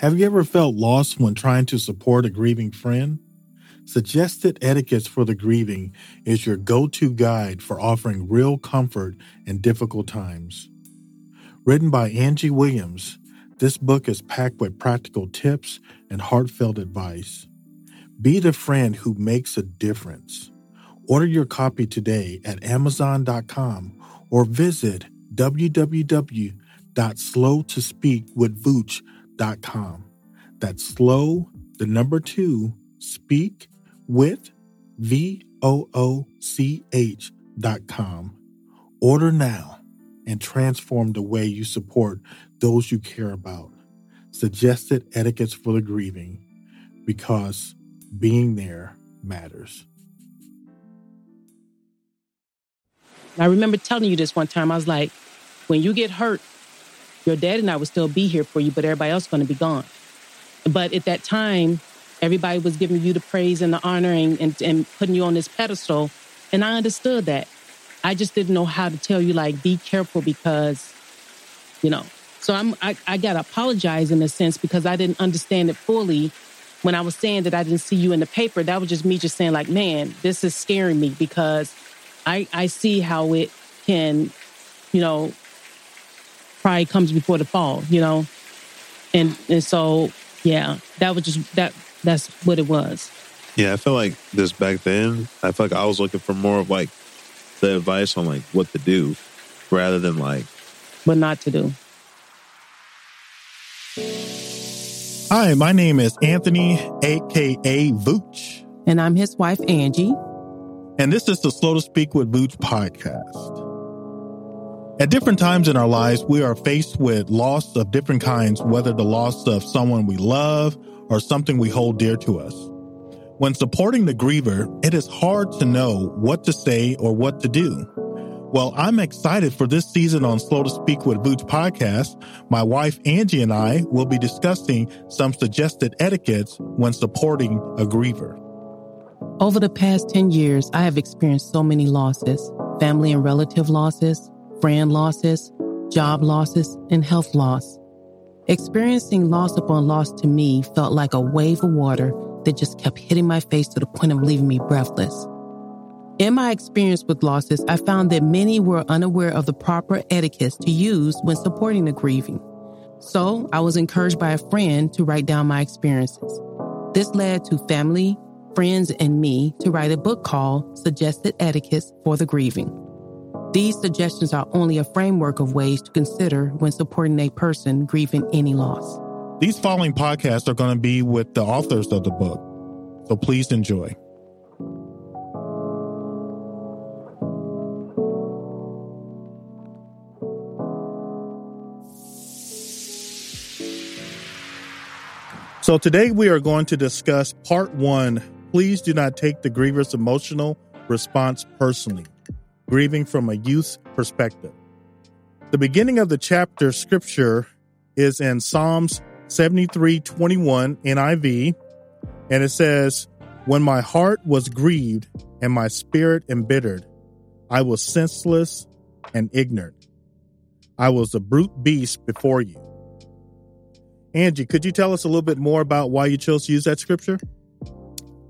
Have you ever felt lost when trying to support a grieving friend? Suggested Etiquettes for the Grieving is your go to guide for offering real comfort in difficult times. Written by Angie Williams, this book is packed with practical tips and heartfelt advice. Be the friend who makes a difference. Order your copy today at Amazon.com or visit www.slowtospeakwithvooch.com. That's slow, the number two, speak with V O O C H dot com. Order now and transform the way you support those you care about. Suggested etiquettes for the grieving because being there matters. I remember telling you this one time. I was like, when you get hurt, your dad and I would still be here for you, but everybody else going to be gone. But at that time, everybody was giving you the praise and the honoring and, and, and putting you on this pedestal. And I understood that. I just didn't know how to tell you, like, be careful because, you know. So I'm, I, I got to apologize in a sense because I didn't understand it fully when I was saying that I didn't see you in the paper. That was just me just saying, like, man, this is scaring me because I, I see how it can, you know, pride comes before the fall, you know? And, and so, yeah, that was just, that, that's what it was. Yeah, I feel like this back then, I feel like I was looking for more of like the advice on like what to do rather than like what not to do. Hi, my name is Anthony, aka Vooch. And I'm his wife, Angie. And this is the Slow to Speak with Vooch podcast. At different times in our lives, we are faced with loss of different kinds, whether the loss of someone we love or something we hold dear to us. When supporting the griever, it is hard to know what to say or what to do. Well, I'm excited for this season on Slow to Speak with Vooch podcast. My wife Angie and I will be discussing some suggested etiquettes when supporting a griever. Over the past 10 years, I have experienced so many losses family and relative losses, friend losses, job losses, and health loss. Experiencing loss upon loss to me felt like a wave of water that just kept hitting my face to the point of leaving me breathless. In my experience with losses, I found that many were unaware of the proper etiquettes to use when supporting the grieving. So I was encouraged by a friend to write down my experiences. This led to family, friends, and me to write a book called Suggested Etiquettes for the Grieving. These suggestions are only a framework of ways to consider when supporting a person grieving any loss. These following podcasts are going to be with the authors of the book, so please enjoy. So today we are going to discuss part one. Please do not take the griever's emotional response personally grieving from a youth's perspective. The beginning of the chapter scripture is in Psalms 73:21 NIV, and it says, "When my heart was grieved and my spirit embittered, I was senseless and ignorant. I was a brute beast before you." Angie, could you tell us a little bit more about why you chose to use that scripture?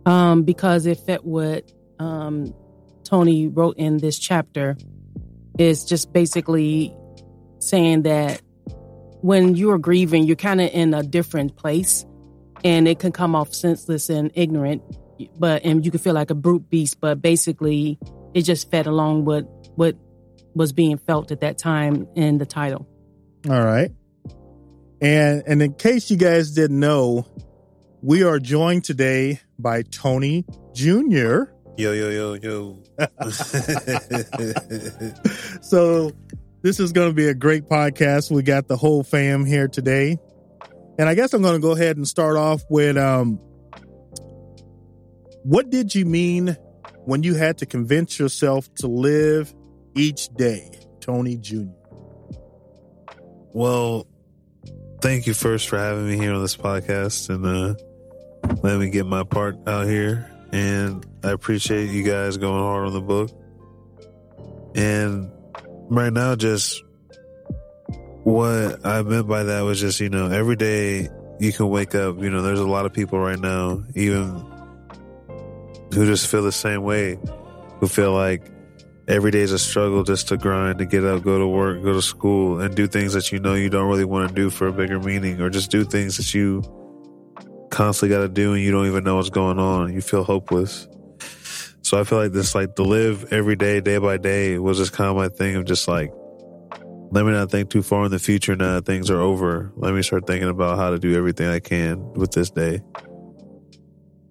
Um, because it fit what um, Tony wrote in this chapter is just basically saying that when you are grieving, you're kind of in a different place and it can come off senseless and ignorant, but, and you can feel like a brute beast, but basically it just fed along with what was being felt at that time in the title. All right. And, and in case you guys didn't know, we are joined today by Tony Jr. Yo, yo, yo, yo. so, this is going to be a great podcast. We got the whole fam here today. And I guess I'm going to go ahead and start off with um, what did you mean when you had to convince yourself to live each day, Tony Jr.? Well, thank you first for having me here on this podcast and uh, letting me get my part out here and I appreciate you guys going hard on the book. And right now, just what I meant by that was just, you know, every day you can wake up. You know, there's a lot of people right now, even who just feel the same way, who feel like every day is a struggle just to grind, to get up, go to work, go to school, and do things that you know you don't really want to do for a bigger meaning, or just do things that you constantly got to do and you don't even know what's going on. You feel hopeless. So I feel like this, like to live every day, day by day, was just kind of my thing of just like, let me not think too far in the future now that things are over. Let me start thinking about how to do everything I can with this day.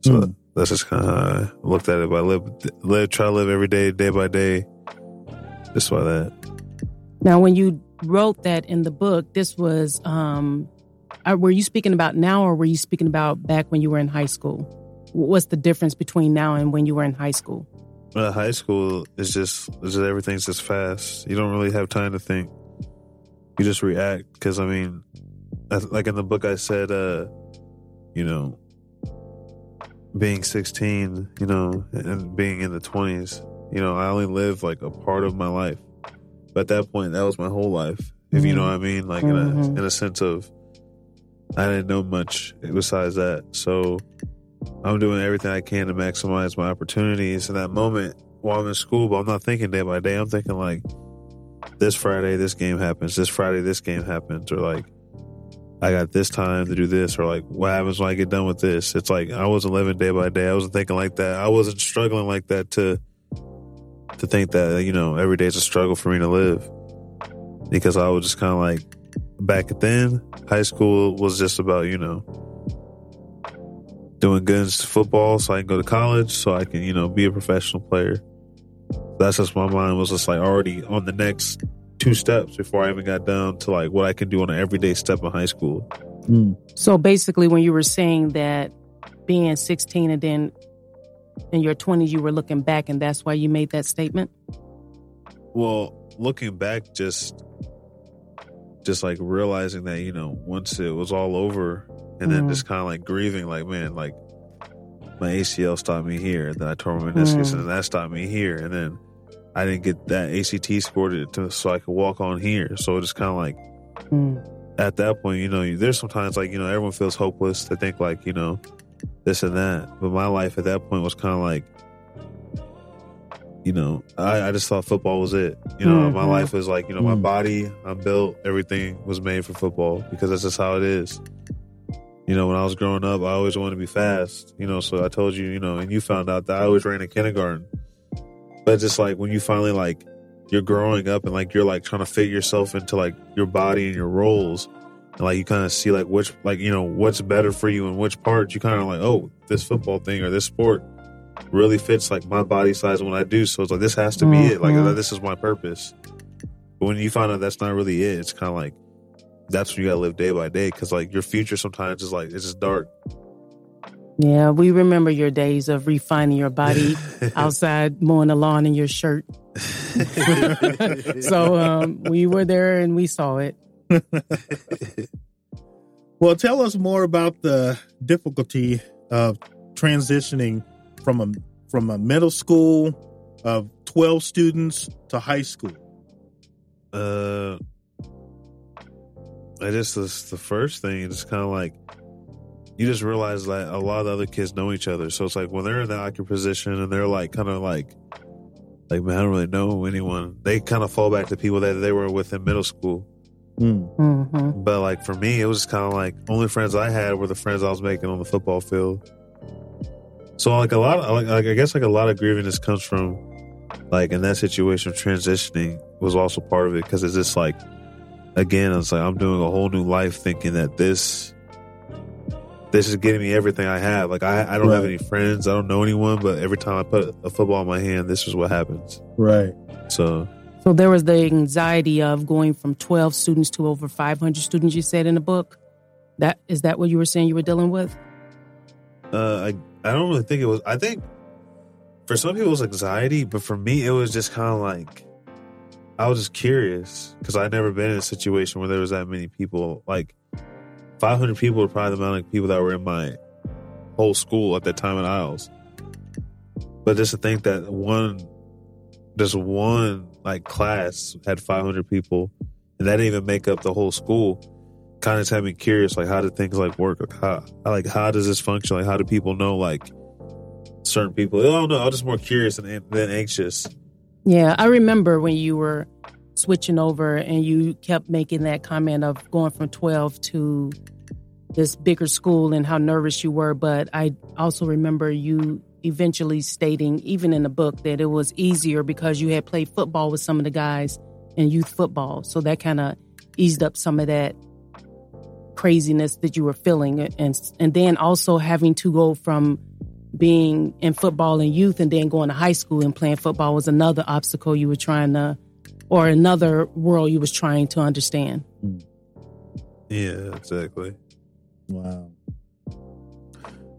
So Mm. that's just kind of how I looked at it. But I live, live, try to live every day, day by day. Just by that. Now, when you wrote that in the book, this was, um, uh, were you speaking about now or were you speaking about back when you were in high school? What's the difference between now and when you were in high school? Uh, high school is just, is just everything's just fast. You don't really have time to think. You just react because I mean, like in the book I said, uh, you know, being 16, you know, and being in the 20s, you know, I only lived like a part of my life. But at that point, that was my whole life. If you know what I mean, like in a Mhm. in a sense of, I didn't know much besides that. So I'm doing everything I can to maximize my opportunities in that moment while I'm in school. But I'm not thinking day by day. I'm thinking like, this Friday this game happens. This Friday this game happens, or like, I got this time to do this, or like, what happens when I get done with this? It's like I wasn't living day by day. I wasn't thinking like that. I wasn't struggling like that to to think that you know every day is a struggle for me to live because I was just kind of like back then. High school was just about you know doing good in football, so I can go to college, so I can you know be a professional player. That's just my mind was just like already on the next two steps before I even got down to like what I can do on an everyday step in high school. Mm. So basically, when you were saying that being 16 and then in your 20s, you were looking back and that's why you made that statement? Well, looking back, just just like realizing that you know once it was all over, and then Mhm. just kind of like grieving, like man, like my ACL stopped me here, and then I tore my meniscus, Mm. and then that stopped me here, and then I didn't get that ACT score to, so I could walk on here. So it just kind of like Mm. at that point, you know, there's sometimes like, you know, everyone feels hopeless. They think like, you know, this and that. But my life at that point was kind of like, you know, I, I just thought football was it. You know, my Mhm. life was like, you know, my Mm. body, I'm built, everything was made for football because that's just how it is. You know, when I was growing up, I always wanted to be fast. You know, so I told you, you know, and you found out that I always ran in kindergarten. But just like when you finally like you're growing up and like you're like trying to fit yourself into like your body and your roles and like you kind of see like which like you know what's better for you and which part you kind of like oh this football thing or this sport really fits like my body size when I do so it's like this has to be it like Mhm. this is my purpose but when you find out that's not really it it's kind of like that's when you gotta live day by day because like your future sometimes is like it's just dark Yeah, we remember your days of refining your body outside mowing the lawn in your shirt. so um, we were there and we saw it. Well, tell us more about the difficulty of transitioning from a from a middle school of twelve students to high school. Uh, I just this, the first thing it's kind of like you just realize that a lot of the other kids know each other. So it's like when they're in the awkward position and they're like kind of like like man, I don't really know anyone. They kind of fall back to people that they were with in middle school. Mm. hmm But like for me, it was kind of like only friends I had were the friends I was making on the football field. So like a lot of like, like I guess like a lot of grievingness comes from like in that situation transitioning was also part of it because it's just like again it's like I'm doing a whole new life thinking that this this is getting me everything I have. Like I, I don't have any friends, I don't know anyone, but every time I put a football in my hand, this is what happens. Right. So So there was the anxiety of going from 12 students to over 500 students, you said in the book. That is that what you were saying you were dealing with? Uh, I I don't really think it was. I think for some people it was anxiety, but for me it was just kind of like I was just curious because I'd never been in a situation where there was that many people. Like 500 people were probably the amount of people that were in my whole school at that time in Isles. But just to think that one, just one like class had 500 people, and that didn't even make up the whole school. Kind of had me curious, like how do things like work? Like how, like how does this function? Like how do people know like certain people? I don't know. I'm just more curious than, than anxious. Yeah, I remember when you were switching over and you kept making that comment of going from 12 to this bigger school and how nervous you were. But I also remember you eventually stating, even in the book, that it was easier because you had played football with some of the guys in youth football. So that kind of eased up some of that craziness that you were feeling. And, and then also having to go from being in football and youth and then going to high school and playing football was another obstacle you were trying to, or another world you was trying to understand. Yeah, exactly. Wow.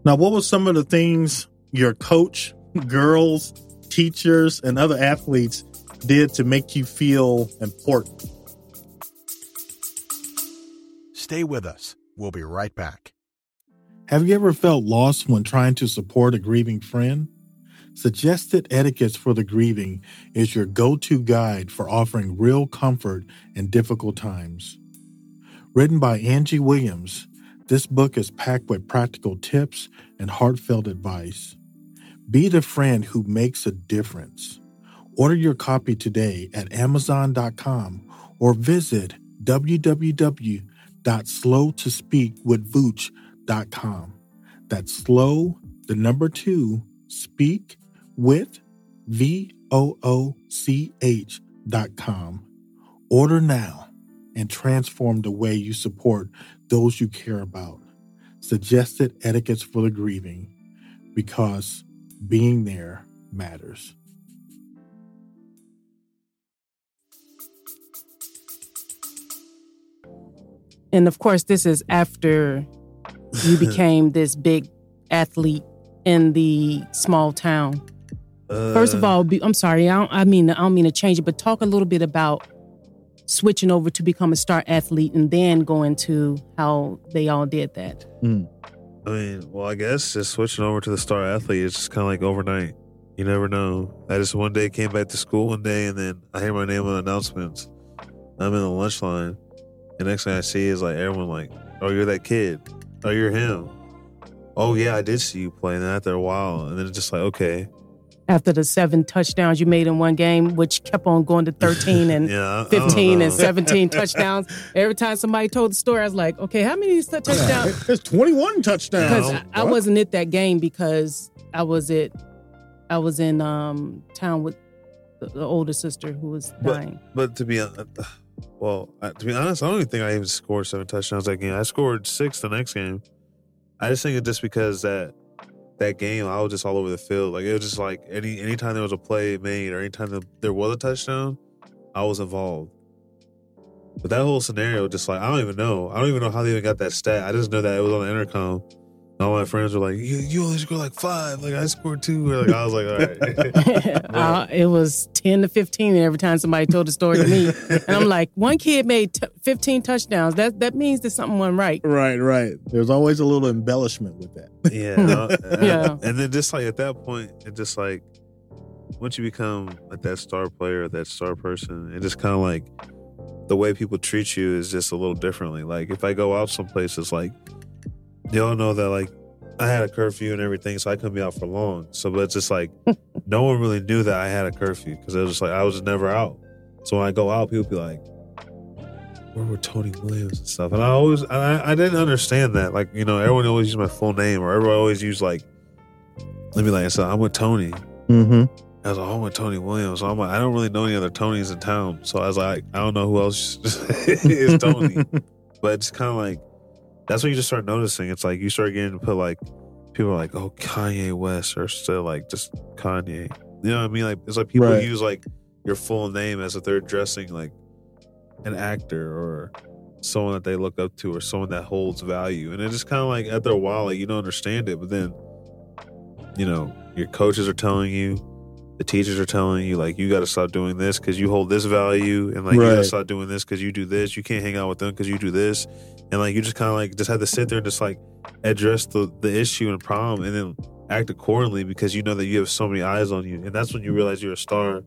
Now, what were some of the things your coach, girls, teachers, and other athletes did to make you feel important? Stay with us. We'll be right back. Have you ever felt lost when trying to support a grieving friend? Suggested Etiquettes for the Grieving is your go to guide for offering real comfort in difficult times. Written by Angie Williams, this book is packed with practical tips and heartfelt advice. Be the friend who makes a difference. Order your copy today at Amazon.com or visit www.slowtospeakwithvooch.com. That's slow, the number two, speak with V O O C H dot com. Order now and transform the way you support those you care about. Suggested etiquettes for the grieving because being there matters. And of course, this is after you became this big athlete in the small town. Uh, First of all, be, I'm sorry. I, don't, I mean, I don't mean to change it, but talk a little bit about switching over to become a star athlete and then going to how they all did that. I mean, well, I guess just switching over to the star athlete is just kind of like overnight. You never know. I just one day came back to school one day and then I hear my name on announcements. I'm in the lunch line. The next thing I see is like everyone like, oh, you're that kid. Oh, you're him. Oh, yeah, I did see you play. And after a while, and then it's just like, okay. After the seven touchdowns you made in one game, which kept on going to 13 and Yeah, I- I 15 and 17 touchdowns. Every time somebody told the story, I was like, okay, how many touchdowns? There's 21 touchdowns. because I, I wasn't at that game because I was at I was in um town with the, the older sister who was But- dying. But to be honest, well, I- to be honest, I don't even think I even scored seven touchdowns that game. I scored six the next game. I just think it's just because that that game I was just all over the field. Like it was just like any anytime there was a play made or anytime there was a touchdown, I was involved. But that whole scenario, just like I don't even know. I don't even know how they even got that stat. I just know that it was on the intercom. All my friends were like, "You, you only scored like five. Like I scored two. Or, like I was like, "All right." uh, it was 10 to 15 every time somebody told the story to me. And I'm like, one kid made t- 15 touchdowns. That that means that something went right. right, right. There's always a little embellishment with that. Yeah. no, and- Yeah. And then just like at that point, it just like once you become like that star player, that star person, it just kind of like the way people treat you is just a little differently. Like if I go out some places, like you all know that like I had a curfew and everything, so I couldn't be out for long. So, but it's just like no one really knew that I had a curfew because it was just like I was just never out. So when I go out, people be like, "Where were Tony Williams and stuff?" And I always, I, I didn't understand that. Like you know, everyone always used my full name, or everyone always used like, let me like, so I'm with Tony. Mm-hmm. I was like, oh, I'm with Tony Williams. So I'm like, I don't really know any other Tonys in town. So I was like, I don't know who else is Tony. but it's kind of like that's when you just start noticing. It's like you start getting to put like people are like, oh, Kanye West, or still like just Kanye. You know what I mean? Like it's like people Right. use like your full name as if they're addressing like an actor or someone that they look up to or someone that holds value. And it's just kind of like after a while, like you don't understand it, but then you know your coaches are telling you the teachers are telling you like you got to stop doing this because you hold this value and like you got to stop doing this because you do this you can't hang out with them because you do this and like you just kind of like just had to sit there and just like address the the issue and problem and then act accordingly because you know that you have so many eyes on you and that's when you realize you're a star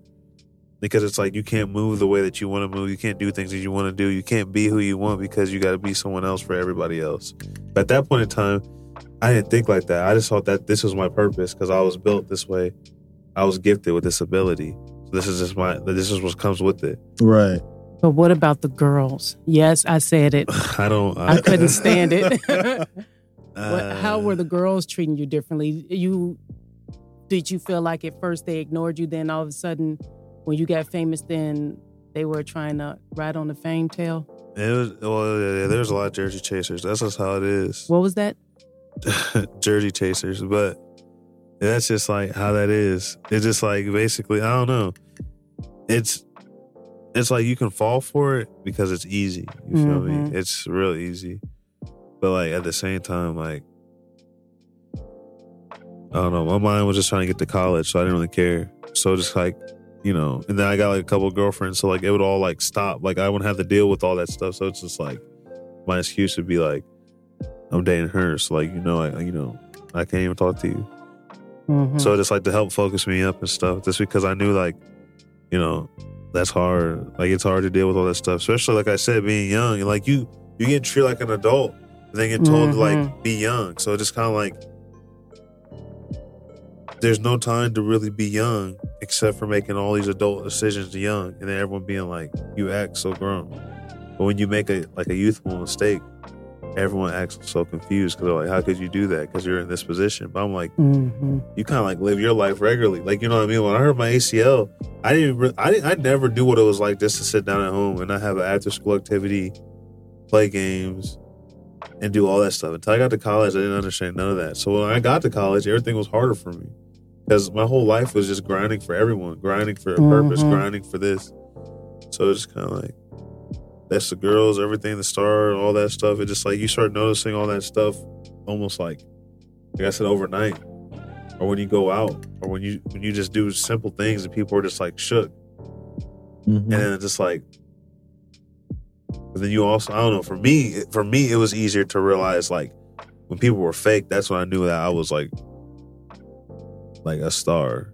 because it's like you can't move the way that you want to move. You can't do things that you want to do. You can't be who you want because you got to be someone else for everybody else. But at that point in time, I didn't think like that. I just thought that this was my purpose because I was built this way. I was gifted with this ability. This is just my. This is what comes with it. Right. But what about the girls? Yes, I said it. I don't. I couldn't stand it. Uh, What, how were the girls treating you differently? You did you feel like at first they ignored you, then all of a sudden, when you got famous, then they were trying to ride on the fame tail? It was well. Yeah, there's a lot of Jersey chasers. That's just how it is. What was that? Jersey chasers, but that's just like how that is. It's just like basically, I don't know. It's it's like you can fall for it because it's easy. You feel Mhm. me? It's real easy. But like at the same time, like I don't know, my mind was just trying to get to college, so I didn't really care. So just like, you know, and then I got like a couple of girlfriends, so like it would all like stop. Like I wouldn't have to deal with all that stuff. So it's just like my excuse would be like, I'm dating her, so like you know, I you know, I can't even talk to you. Mhm. So just like to help focus me up and stuff. Just because I knew like, you know, that's hard. Like it's hard to deal with all that stuff. Especially like I said, being young. And like you you get treated like an adult and then get told to like Mhm. be young. So it's just kinda like there's no time to really be young except for making all these adult decisions to young and then everyone being like, You act so grown. But when you make a like a youthful mistake, everyone acts so confused because they're like, How could you do that? Because you're in this position. But I'm like, Mhm. you kind of like live your life regularly. Like you know what I mean. When I heard my ACL, I didn't. Re- I didn't. I never knew what it was like just to sit down at home and not have an after school activity, play games, and do all that stuff. Until I got to college, I didn't understand none of that. So when I got to college, everything was harder for me because my whole life was just grinding for everyone, grinding for a purpose, Mhm. grinding for this. So it's kind of like that's the girls, everything, the star, all that stuff. It just like you start noticing all that stuff almost like like I said overnight or when you go out or when you when you just do simple things and people are just like shook Mhm. and then it's just like but then you also I don't know for me for me it was easier to realize like when people were fake that's when I knew that I was like like a star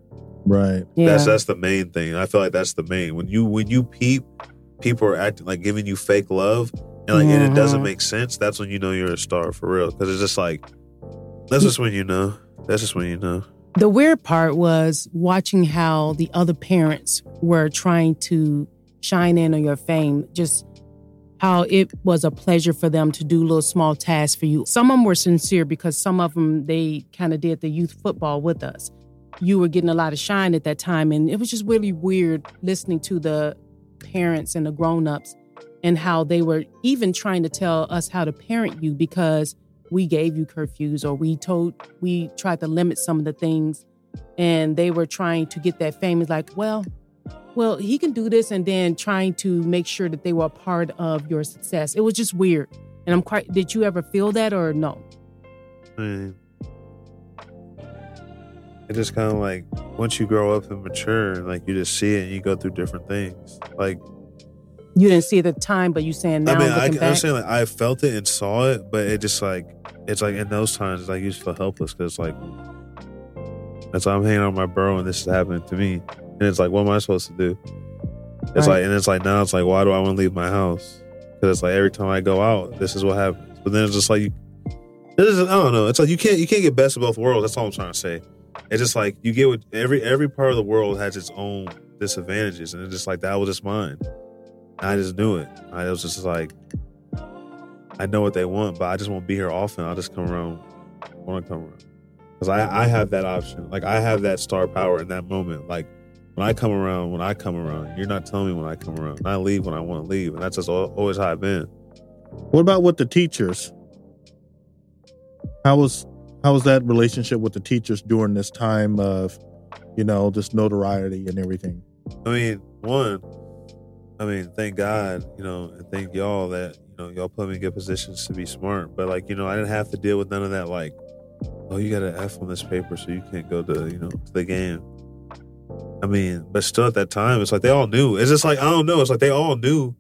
Right. Yeah. that's that's the main thing I feel like that's the main when you when you peep people are acting like giving you fake love and like and it doesn't Mhm. make sense that's when you know you're a star for real because it's just like that's just when you know that's just when you know The weird part was watching how the other parents were trying to shine in on your fame, just how it was a pleasure for them to do little small tasks for you. Some of them were sincere because some of them, they kind of did the youth football with us. You were getting a lot of shine at that time. And it was just really weird listening to the parents and the grown-ups and how they were even trying to tell us how to parent you because we gave you curfews or we told we tried to limit some of the things. And they were trying to get that fame. It's like well well he can do this and then trying to make sure that they were a part of your success. It was just weird. And i'm quite did you ever feel that or no? Mean, it just kind of like once you grow up and mature, like you just see it and you go through different things. Like you didn't see it at the time but you saying now I mean, I back understand like I felt it and saw it, but it just like it's like in those times, like you just feel helpless because like that's why I'm hanging on my bro and this is happening to me, and it's like what am I supposed to do? It's Right. like and it's like now it's like why do I want to leave my house? Because it's like every time I go out, this is what happens. But then it's just like you, this is I don't know. It's like you can't you can't get best of both worlds. That's all I'm trying to say. It's just like you get what every every part of the world has its own disadvantages, and it's just like that was just mine. I just knew it. I was just like, I know what they want, but I just won't be here often. I'll just come around want to come around because I I have that option. Like I have that star power in that moment. Like when I come around, when I come around, you're not telling me when I come around. And I leave when I want to leave, and that's just always how I've been. What about with the teachers? How was how was that relationship with the teachers during this time of, you know, this notoriety and everything? I mean, one, I mean, thank God, you know, and thank y'all that, you know, y'all put me in good positions to be smart. But like, you know, I didn't have to deal with none of that like, oh, you got an F on this paper, so you can't go to, you know, to the game. I mean, but still at that time, it's like they all knew. It's just like, I don't know. It's like they all knew.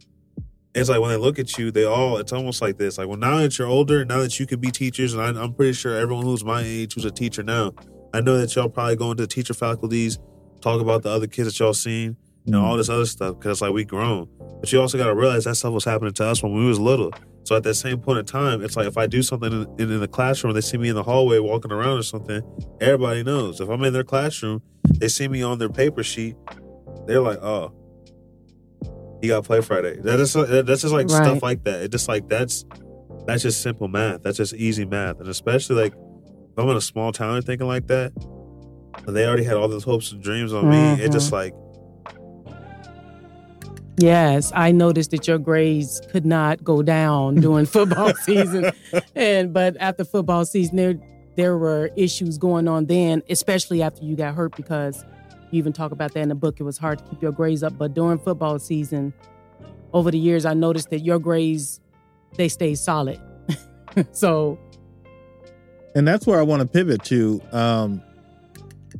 It's like when they look at you, they all, it's almost like this. Like, well, now that you're older, now that you can be teachers, and I, I'm pretty sure everyone who's my age who's a teacher now, I know that y'all probably go into teacher faculties, talk about the other kids that y'all seen, you know, all mm. this other stuff because like we grown. But you also got to realize that stuff was happening to us when we was little. So at that same point in time, it's like if I do something in, in, in the classroom, they see me in the hallway walking around or something, everybody knows. If I'm in their classroom, they see me on their paper sheet, they're like, oh, he got play Friday. That is that's just like Right. stuff like that. It just like that's that's just simple math. That's just easy math, and especially like if I'm in a small town and thinking like that, and they already had all those hopes and dreams on me. It just mm-hmm. like Yes, I noticed that your grades could not go down during football season, and but after football season, there there were issues going on then, especially after you got hurt because you even talk about that in the book. It was hard to keep your grades up, but during football season, over the years, I noticed that your grades they stayed solid. so And that's where I want to pivot to. Um,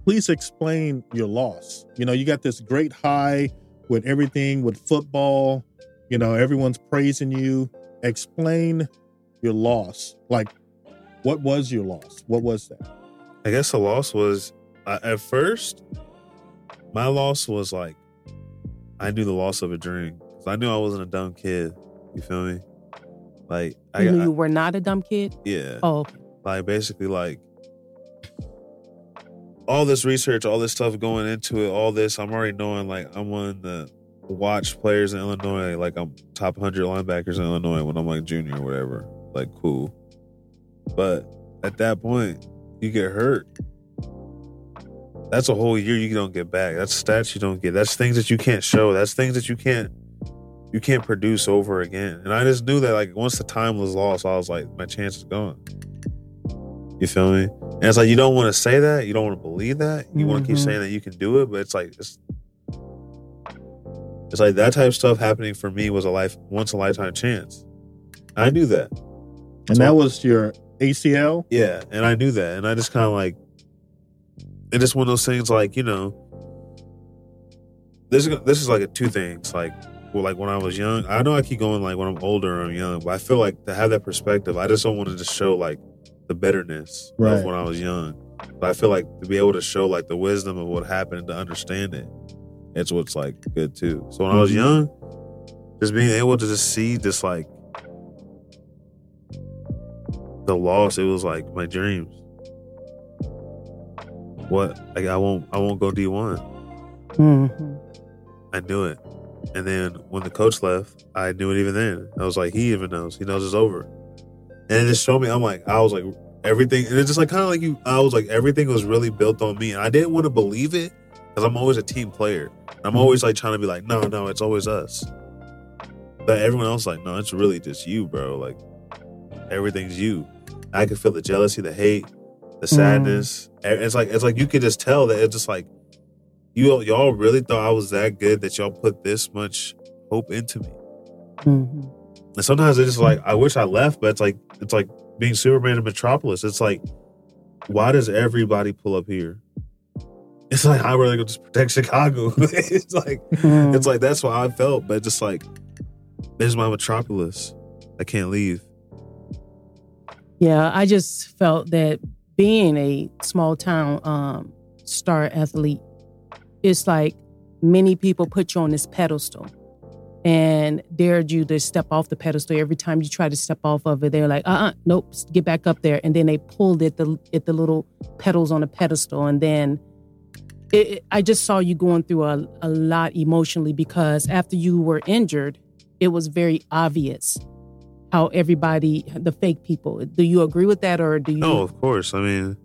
please explain your loss. You know, you got this great high with everything with football. You know, everyone's praising you. Explain your loss. Like, what was your loss? What was that? I guess the loss was uh, at first. My loss was like I knew the loss of a dream I knew I wasn't a dumb kid. You feel me? Like I, you you were not a dumb kid. yeah. Oh, okay. like basically like all this research, all this stuff going into it, all this I'm already knowing like I'm one of the watch players in Illinois, like I'm top 100 linebackers in Illinois when I'm like junior or whatever. Like cool. But at that point, you get hurt. That's a whole year you don't get back. That's stats you don't get. That's things that you can't show. That's things that you can't you can't produce over again. And I just knew that like once the time was lost, I was like, my chance is gone. You feel me? And it's like you don't want to say that, you don't want to believe that. You want to keep mm-hmm. saying that you can do it, but it's like it's it's like that type of stuff happening for me was a life once a lifetime chance. I knew that. And So- that was your ACL. Yeah, and I knew that, and I just kind of like, it's one of those things. Like you know, this is this is like a two things. Like, well, like when I was young, I know I keep going like when I'm older or I'm young, but I feel like to have that perspective, I just don't want to just show like the bitterness Right. of when I was young. But I feel like to be able to show like the wisdom of what happened and to understand it, it's what's like good too. So when I was Mhm. young, just being able to just see this like the loss, it was like my dreams. What like I won't I won't go D one. Mhm. I knew it. And then when the coach left, I knew it even then. I was like, he even knows. He knows it's over. And it just showed me, I'm like, I was like, everything. And it's just like, kind of like you, I was like, everything was really built on me. And I didn't want to believe it because I'm always a team player. I'm always like trying to be like, no, no, it's always us. But everyone else, like, no, it's really just you, bro. Like, everything's you. I could feel the jealousy, the hate, the sadness. And It's like, it's like you could just tell that it's just like, you y'all really thought I was that good that y'all put this much hope into me. Mhm. And sometimes it's just like I wish I left, but it's like it's like being Superman in Metropolis. It's like, why does everybody pull up here? It's like I really go just protect Chicago. it's like Mhm. it's like that's why I felt, but just like this is my metropolis. I can't leave. Yeah, I just felt that being a small town um, star athlete, it's like many people put you on this pedestal and dared you to step off the pedestal. Every time you try to step off of it, they're like, uh uh nope, get back up there. And then they pulled at the, at the little pedals on the pedestal. And then it, it- I just saw you going through a, a lot emotionally because after you were injured, it was very obvious how everybody, the fake people. Do you agree with that, or do you? No, of course. I mean,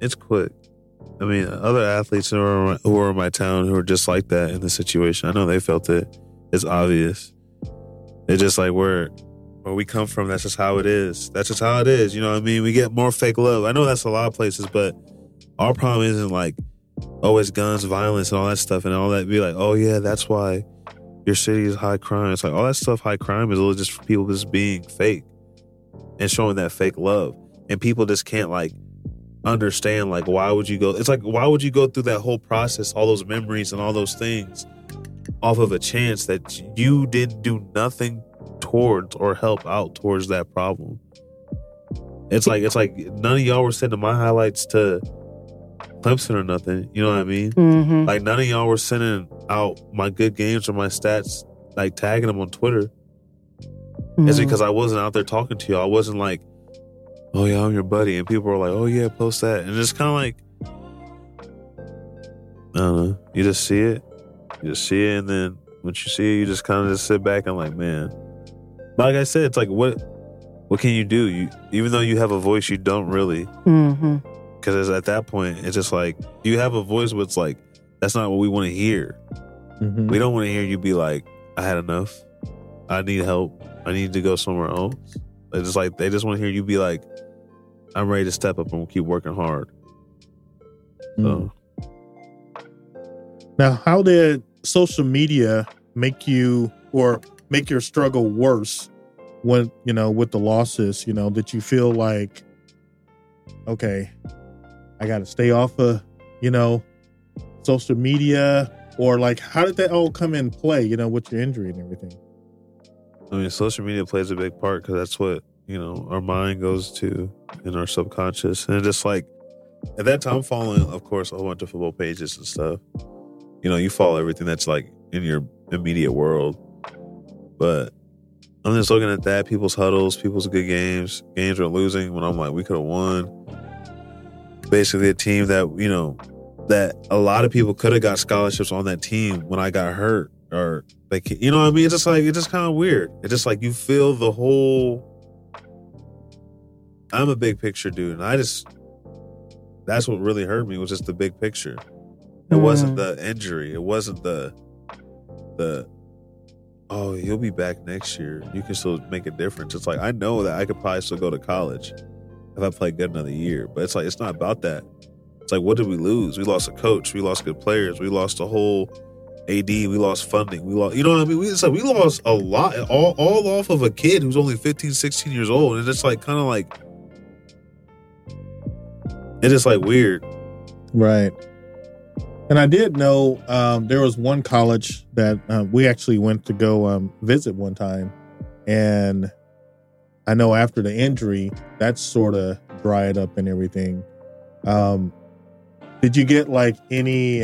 it's quick. I mean, other athletes who are who are in my town who are just like that in the situation. I know they felt it. It's obvious. It's just like where where we come from. That's just how it is. That's just how it is. You know what I mean? We get more fake love. I know that's a lot of places, but our problem isn't like oh, always guns, violence, and all that stuff, and all that. Be like, oh yeah, that's why your city is high crime. It's like all that stuff. High crime is all just for people just being fake and showing that fake love. And people just can't like understand like why would you go it's like why would you go through that whole process, all those memories and all those things off of a chance that you didn't do nothing towards or help out towards that problem. It's like it's like none of y'all were sending my highlights to Clemson or nothing. You know what I mean? Mm-hmm. Like none of y'all were sending out my good games or my stats, like tagging them on Twitter. Mm-hmm. It's because I wasn't out there talking to you. I wasn't like, oh yeah, I'm your buddy, and people were like, oh yeah, post that, and it's kind of like, I don't know. You just see it, you just see it, and then once you see it, you just kind of just sit back and like, man. Like I said, it's like what, what can you do? You even though you have a voice, you don't really, Mm-hmm. because at that point, it's just like you have a voice, but it's like that's not what we want to hear. Mhm. We don't want to hear you be like, I had enough. I need help. I need to go somewhere else. It's just like they just want to hear you be like, I'm ready to step up and keep working hard. Mm. So Now, how did social media make you or make your struggle worse when, you know, with the losses, you know, that you feel like, okay, I got to stay off of, you know, social media or like, how did that all come in play, you know, with your injury and everything? I mean, social media plays a big part because that's what you know our mind goes to in our subconscious, and just like at that time, following, of course, a whole bunch of football pages and stuff. You know, you follow everything that's like in your immediate world, but I'm just looking at that people's huddles, people's good games, games are losing when I'm like, we could have won. Basically, a team that you know that a lot of people could have got scholarships on that team when I got hurt or like you know what I mean? It's just like it's just kind of weird. It's just like you feel the whole. I'm a big picture dude, and I just that's what really hurt me was just the big picture. It wasn't mm. the injury. It wasn't the the oh you'll be back next year. You can still make a difference. It's like I know that I could probably still go to college if I play good another year, but it's like it's not about that. It's like what did we lose? We lost a coach. We lost good players. We lost a whole AD. We lost funding. We lost, you know what I mean? We, like we lost a lot, all, all off of a kid who's only 15, 16 years old. And it's like kind of like, it's like weird. Right. And I did know um, there was one college that uh, we actually went to go um, visit one time. And I know after the injury, that sort of dried up and everything. Um, did you get like any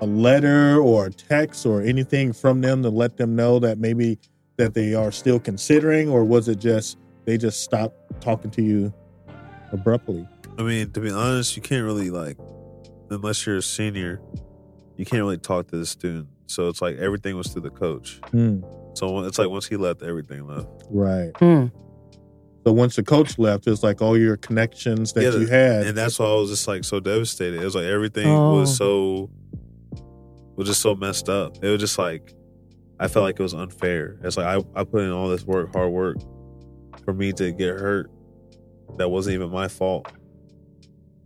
a letter or a text or anything from them to let them know that maybe that they are still considering, or was it just they just stopped talking to you abruptly? I mean, to be honest, you can't really like, unless you're a senior, you can't really talk to the student. So it's like everything was through the coach. Hmm, So it's like once he left, everything left. right. Mm. So once the coach left, it's like all your connections that Yeah, you had. and that's why I was just like so devastated. It was like everything Oh. was so was just so messed up. It was just like I felt like it was unfair. It's like I, I put in all this work, hard work, for me to get hurt. That wasn't even my fault.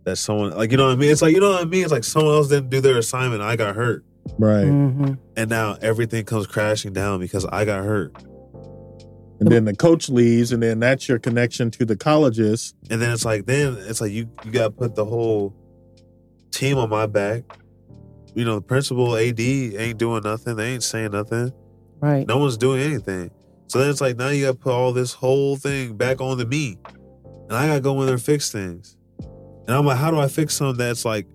That someone like you know what I mean. It's like you know what I mean. It's like someone else didn't do their assignment. I got hurt, right. hmm and now everything comes crashing down because I got hurt. And then the coach leaves, and then that's your connection to the colleges. And then it's like then it's like you you got to put the whole team on my back. You know, the principal AD ain't doing nothing. They ain't saying nothing. Right. No one's doing anything. So then it's like now you got to put all this whole thing back on to me, and I got to go in there and fix things. And I'm like, how do I fix something that's like,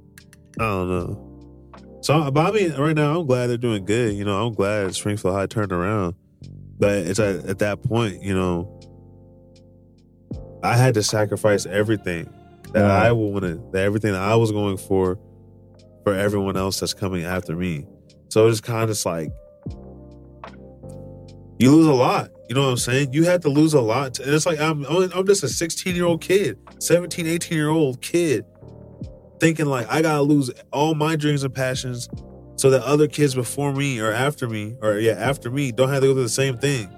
I don't know. So, but I mean, right now I'm glad they're doing good. You know, I'm glad Springfield High turned around. But it's at, at that point, you know, I had to sacrifice everything that Right. I wanted, that everything that I was going for, for everyone else that's coming after me. So it's kind of just like you lose a lot. You know what I'm saying? You had to lose a lot. And it's like I'm I'm just a 16 year old kid, 17, 18 year old kid, thinking like I gotta lose all my dreams and passions so that other kids before me or after me or yeah after me don't have to go through the same thing.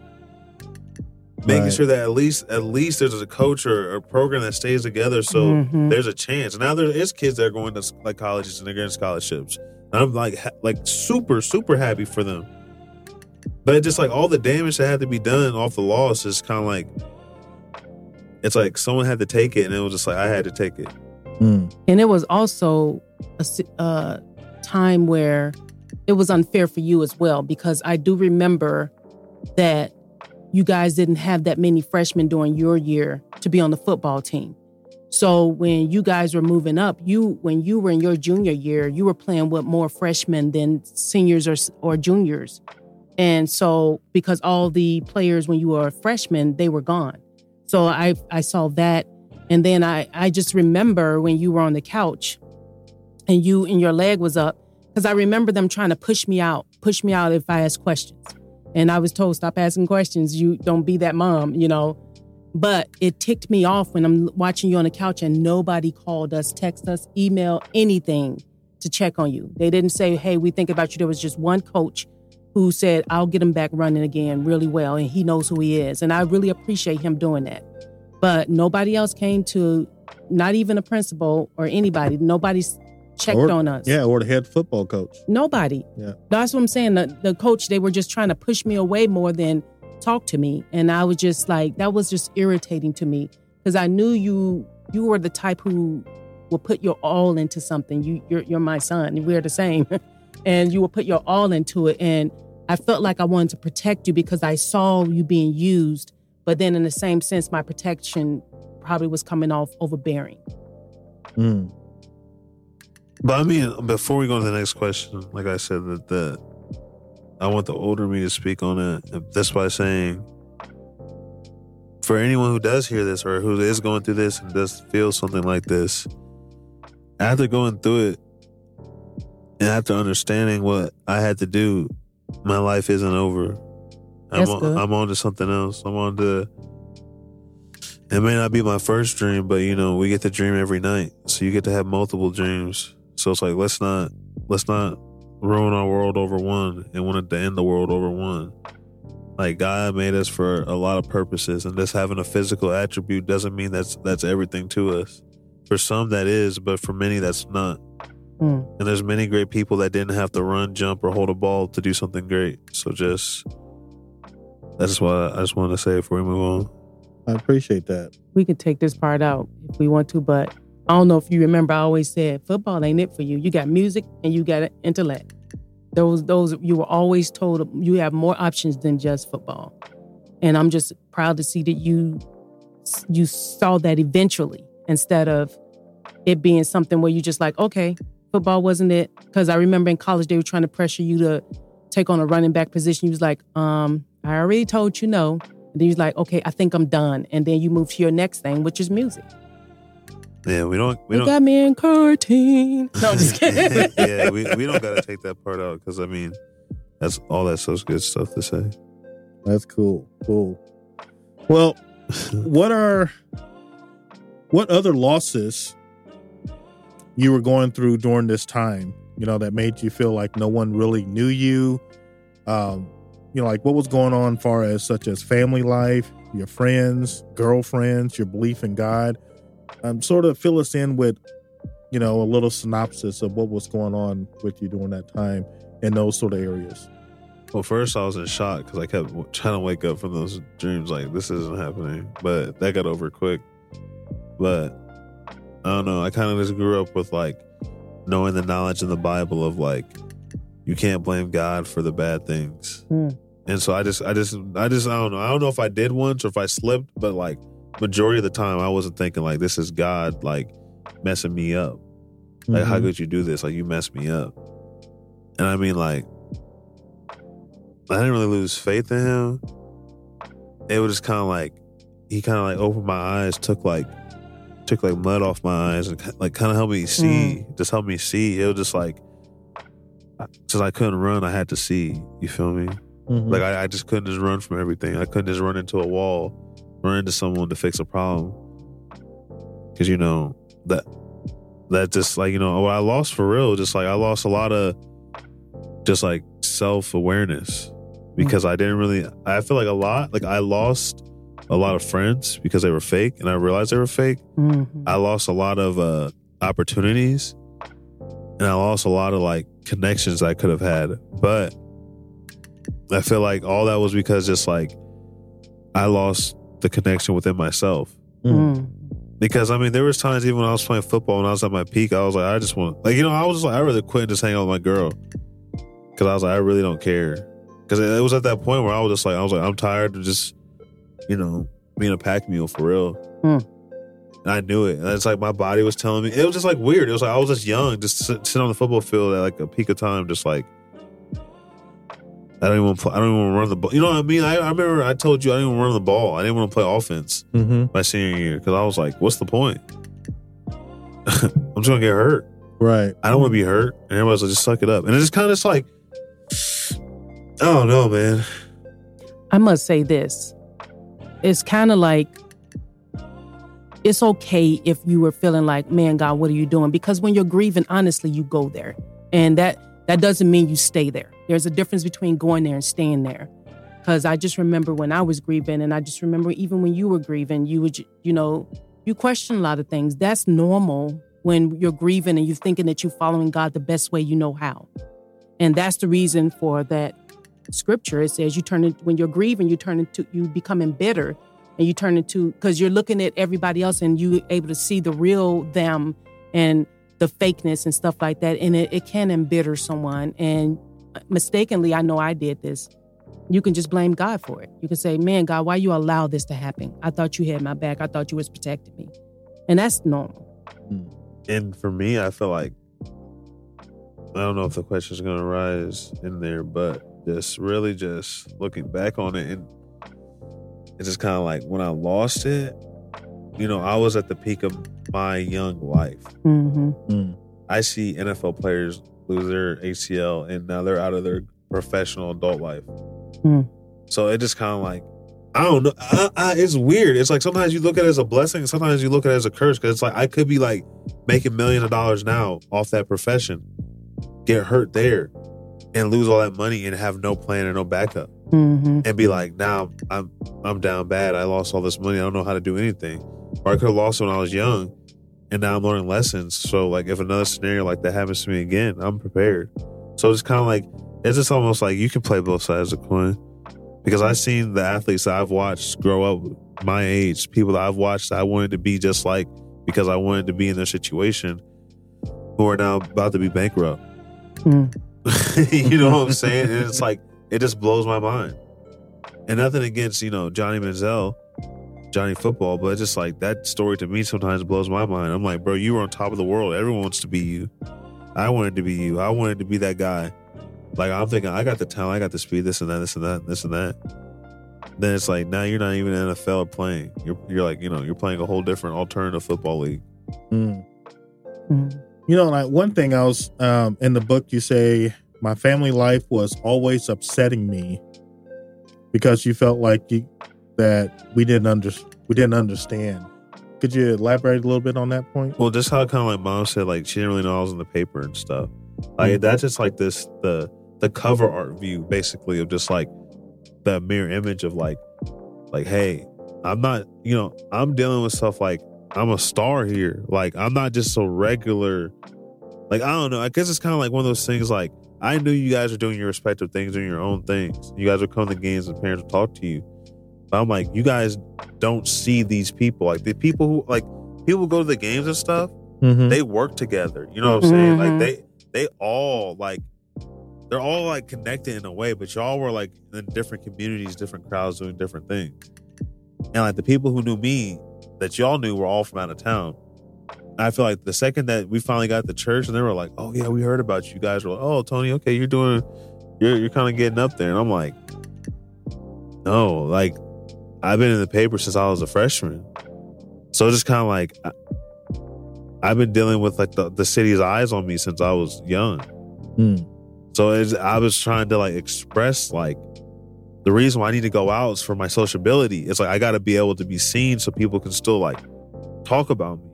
Making Right. sure that at least at least there's a coach or a program that stays together so Mhm. there's a chance. Now there is kids that are going to like colleges and they're getting scholarships. And I'm like ha- like super super happy for them. But it's just like all the damage that had to be done off the loss is kind of like it's like someone had to take it and it was just like I had to take it. Hmm. And it was also a uh, time where it was unfair for you as well, because I do remember that you guys didn't have that many freshmen during your year to be on the football team. So when you guys were moving up, you when you were in your junior year, you were playing with more freshmen than seniors or or juniors. And so because all the players when you were a freshman, they were gone. So I I saw that and then I I just remember when you were on the couch and you and your leg was up because I remember them trying to push me out, push me out if I asked questions. And I was told stop asking questions, you don't be that mom, you know. But it ticked me off when I'm watching you on the couch and nobody called us, text us, email, anything to check on you. They didn't say, hey, we think about you. There was just one coach who said, I'll get him back running again really well. And he knows who he is. And I really appreciate him doing that. But nobody else came to, not even a principal or anybody, nobody checked Or- on us. Yeah, or the head football coach. Nobody. Yeah. That's what I'm saying. The, the coach, they were just trying to push me away more than talk to me. And I was just like, that was just irritating to me because I knew you you were the type who will put your all into something. You you're, you're my son. And we're the same. and you will put your all into it. And I felt like I wanted to protect you because I saw you being used. But then in the same sense, my protection probably was coming off overbearing. Mm. But I mean, before we go to the next question, like I said, that the I want the older me to speak on it. That's by saying, for anyone who does hear this or who is going through this and does feel something like this, after going through it and after understanding what I had to do, my life isn't over. I'm That's on, good. I'm on to something else. I'm on to. It may not be my first dream, but you know we get to dream every night, so you get to have multiple dreams. So it's like let's not let's not ruin our world over one and want to end the world over one. Like God made us for a lot of purposes, and just having a physical attribute doesn't mean that's that's everything to us. For some that is, but for many that's not. Mm. And there's many great people that didn't have to run, jump, or hold a ball to do something great. So just that's why I just wanted to say before we move on. I appreciate that. we could take this part out if we want to, but I don't know if you remember. I always said football ain't it for you. You got music and you got intellect. Those, those you were always told you have more options than just football, and I'm just proud to see that you you saw that eventually instead of it being something where you just like okay, football wasn't it? Because I remember in college they were trying to pressure you to take on a running back position. You was like, um, I already told you no. And then you was like, okay, I think I'm done. And then you move to your next thing, which is music. Yeah, we don't we You don't got me in cartoon. No, I'm just kidding. yeah, we, we don't got to take that part out because I mean, that's all that's such good stuff to say. That's cool. Cool. Well, what are what other losses you were going through during this time? You know that made you feel like no one really knew you. Um, you know, like what was going on, far as such as family life, your friends, girlfriends, your belief in God. Um, sort of fill us in with, you know, a little synopsis of what was going on with you during that time in those sort of areas. Well, first I was in shock because I kept trying to wake up from those dreams like this isn't happening, but that got over quick. But I don't know. I kind of just grew up with like knowing the knowledge in the Bible of like you can't blame God for the bad things, Hmm. and so I just, I just, I just, I don't know. I don't know if I did once or if I slipped, but like majority of the time I wasn't thinking like this is God like messing me up. Like, how Mhm. could you do this? Like, you messed me up. And I mean, like, I didn't really lose faith in him. It was just kind of like he kind of like opened my eyes, took like took like mud off my eyes, and like kind of helped me see, just helped me see. It was just like since I couldn't run, I had to see. You feel me? Mhm. Like I, I just couldn't just run from everything. I couldn't just run into a wall, run into someone to fix a problem. Cause you know that that just like you know what I lost for real. Just like I lost a lot of just like self awareness because I didn't really. I feel like a lot. Like I lost a lot of friends because they were fake, and I realized they were fake. Mhm. I lost a lot of uh, opportunities and I lost a lot of like connections I could have had. But I feel like all that was because just like I lost the connection within myself. Mm. Because I mean, there was times even when I was playing football when I was at my peak, I was like, I just want like you know, I was just like, I really quit and just hang out with my girl because I was like, I really don't care. Because it it was at that point where I was just like, I was like, I'm tired of just you know being a pack mule for real. Hmm. And I knew it. And it's like my body was telling me. It was just like weird. It was like I was just young, just sit, sitting on the football field at like a peak of time, just like I don't even play, I don't even want to run the ball. You know what I mean? I, I remember I told you I didn't even run the ball. I didn't want to play offense Mm-hmm. my senior year because I was like, what's the point? I'm just gonna get hurt. Right. I don't want to be hurt. And everybody's like, just suck it up. And it's just kind of just like, I don't know, man. I must say this. It's kind of like it's okay if you were feeling like, man, God, what are you doing? Because when you're grieving, honestly, you go there. And that that doesn't mean you stay there. There's a difference between going there and staying there. Cause I just remember when I was grieving, and I just remember even when you were grieving, you would, you know, you question a lot of things. That's normal when you're grieving and you're thinking that you're following God the best way you know how. And that's the reason for that scripture. It says you turn it when you're grieving, you turn into you becoming bitter and you turn into because you're looking at everybody else and you able to see the real them and the fakeness and stuff like that. And it, it can embitter someone. And mistakenly, I know I did this. You can just blame God for it. You can say, Man, God, why you allow this to happen? I thought you had my back. I thought you was protecting me. And that's normal. And for me, I feel like I don't know if the question is gonna rise in there, but just really just looking back on it and it's just kind of like when I lost it, you know, I was at the peak of my young life. Mm-hmm. I see NFL players lose their ACL and now they're out of their professional adult life. Hmm. So it just kind of like, I don't know. I, I, it's weird. It's like sometimes you look at it as a blessing, sometimes you look at it as a curse because it's like I could be like making millions of dollars now off that profession, get hurt there, and lose all that money and have no plan or no backup, Mm-hmm. and be like, now I'm I'm down bad. I lost all this money. I don't know how to do anything. Or I could have lost it when I was young, and now I'm learning lessons. So like, if another scenario like that happens to me again, I'm prepared. So it's kind of like it's just almost like you can play both sides of the coin because I've seen the athletes that I've watched grow up my age, people that I've watched I wanted to be just like because I wanted to be in their situation, who are now about to be bankrupt. Mm. you know what I'm saying? And it's like it just blows my mind. And nothing against you know Johnny Manziel, Johnny Football, but just like that story to me sometimes blows my mind. I'm like, bro, you were on top of the world. Everyone wants to be you. I wanted to be you. I wanted to be that guy. Like I'm thinking, I got the talent, I got the speed, this and that, this and that, this and that. Then it's like now you're not even in NFL playing. You're you're like you know you're playing a whole different alternative football league. Mm. Mm. You know, like one thing I was um, in the book, you say my family life was always upsetting me because you felt like you, that we didn't under we didn't understand. Could you elaborate a little bit on that point? Well, just how kind of like mom said, like she didn't really know I was in the paper and stuff. Like mm-hmm. that's just like this the the cover art view basically of just like the mirror image of like like hey, I'm not you know I'm dealing with stuff like I'm a star here. Like I'm not just a regular. Like I don't know. I guess it's kind of like one of those things. Like I knew you guys are doing your respective things, doing your own things. You guys would come to games and parents would talk to you. But I'm like, you guys don't see these people. Like the people who like people go to the games and stuff Mm-hmm. they work together. You know what I'm saying? Like Mhm. they they all like they're all like connected in a way, but y'all were like in different communities, different crowds doing different things. And like the people who knew me that y'all knew were all from out of town. And I feel like the second that we finally got to church and they were like, Oh yeah, we heard about you. You guys were like, Oh, Tony, okay, you're doing you're you're kind of getting up there. And I'm like, No, like I've been in the paper since I was a freshman. So it's just kind of like I, I've been dealing with like the, the city's eyes on me since I was young. Mm. So it's, I was trying to like express like the reason why I need to go out is for my sociability. It's like I got to be able to be seen so people can still like talk about me.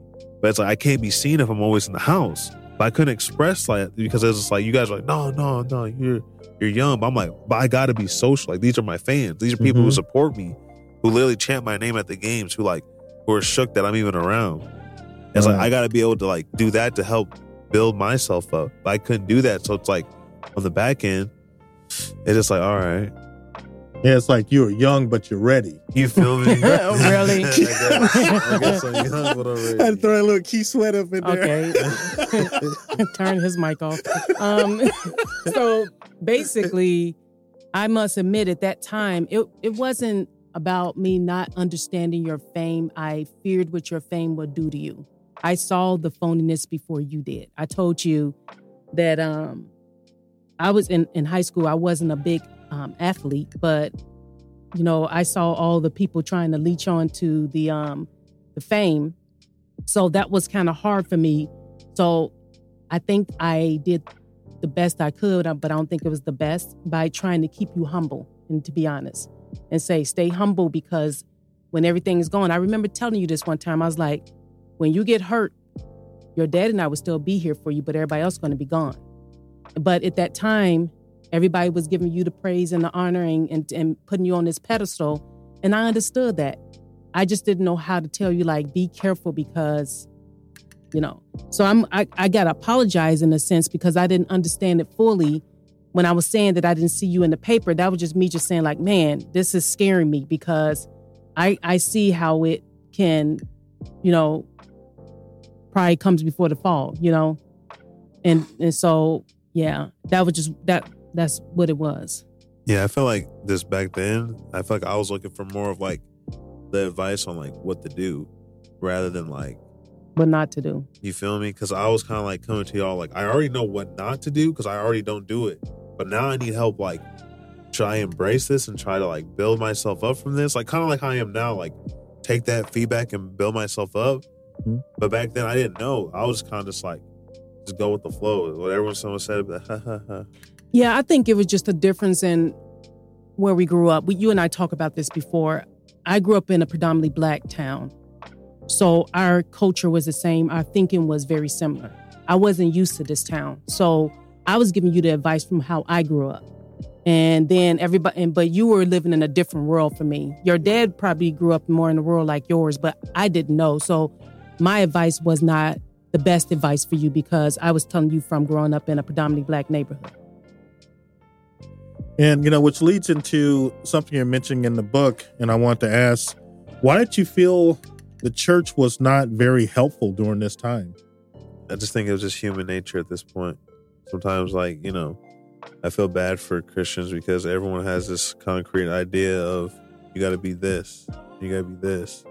But it's like I can't be seen if I'm always in the house. But I couldn't express like because it's just like you guys are like no no no you're you're young. But I'm like but I got to be social. Like these are my fans. These are people who Mhm. support me, who literally chant my name at the games. Who like who are shook that I'm even around. It's like I got to be able to like do that to help build myself up. But I couldn't do that, so it's like on the back end, it's just like all right, Yeah, it's like you're young, but you're ready. you feel me? Really? I guess, I guess I'm young, but I'm ready. I had to throw a little Keith Sweat up in there. Okay. Turn his mic off. Um, so basically, I must admit at that time, it, it wasn't about me not understanding your fame. I feared what your fame would do to you. I saw the phoniness before you did. I told you that um, I was in, in high school. I wasn't a big um, athlete, but you know, I saw all the people trying to leech on to the um, the fame. So that was kind of hard for me. So I think I did the best I could, uh, but I don't think it was the best by trying to keep you humble and to be honest and say, stay humble because when everything is gone, I remember telling you this one time. I was like, when you get hurt, your dad and I would still be here for you, but everybody else going to be gone. But at that time, everybody was giving you the praise and the honoring and, and putting you on this pedestal. And I understood that. I just didn't know how to tell you, like, be careful because, you know. So I'm I, I gotta apologize in a sense because I didn't understand it fully when I was saying that I didn't see you in the paper. That was just me just saying, like, man, this is scaring me because I I see how it can, you know, pride comes before the fall, you know? And and so yeah, that was just that that's what it was. Yeah, I feel like this back then, I feel like I was looking for more of like the advice on like what to do rather than like what not to do. You feel me? Because I was kind of like coming to y'all like I already know what not to do because I already don't do it, but now I need help like try embrace this and try to like build myself up from this, like kind of like I am now, like take that feedback and build myself up Mm-hmm. But back then I didn't know. I was kind of just like, just go with the flow. Whatever someone said, yeah, I think it was just a difference in where we grew up. We, you and I talk about this before. I grew up in a predominantly black town. So our culture was the same. Our thinking was very similar. I wasn't used to this town. So I was giving you the advice from how I grew up. And then everybody, but you were living in a different world for me. Your dad probably grew up more in a world like yours, but I didn't know. So my advice was not the best advice for you because I was telling you from growing up in a predominantly black neighborhood. And, you know, which leads into something you're mentioning in the book. And I want to ask, why did you feel the church was not very helpful during this time? I just think it was just human nature at this point. Sometimes, like, you know, I feel bad for Christians because everyone has this concrete idea of you got to be this, you got to be this.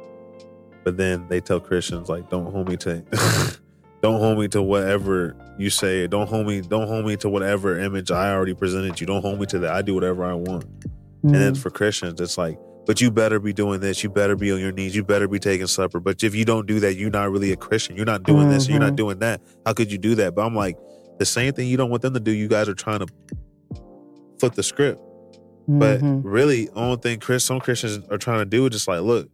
But then they tell Christians like, don't hold me to, don't hold me to whatever you say. Don't hold me, don't hold me to whatever image I already presented you. Don't hold me to that. I do whatever I want. Mm-hmm. And then mm. for Christians, it's like, but you better be doing this. You better be on your knees. You better be taking supper. But if you don't do that, you're not really a Christian. You're not doing mm-hmm. this. You're not mm-hmm. doing that. How could you do that? But I'm like, the same thing you don't want them to do. You guys are trying to flip the script. Mm-hmm. But really, only thing Chris, some Christians are trying to do is just like, look,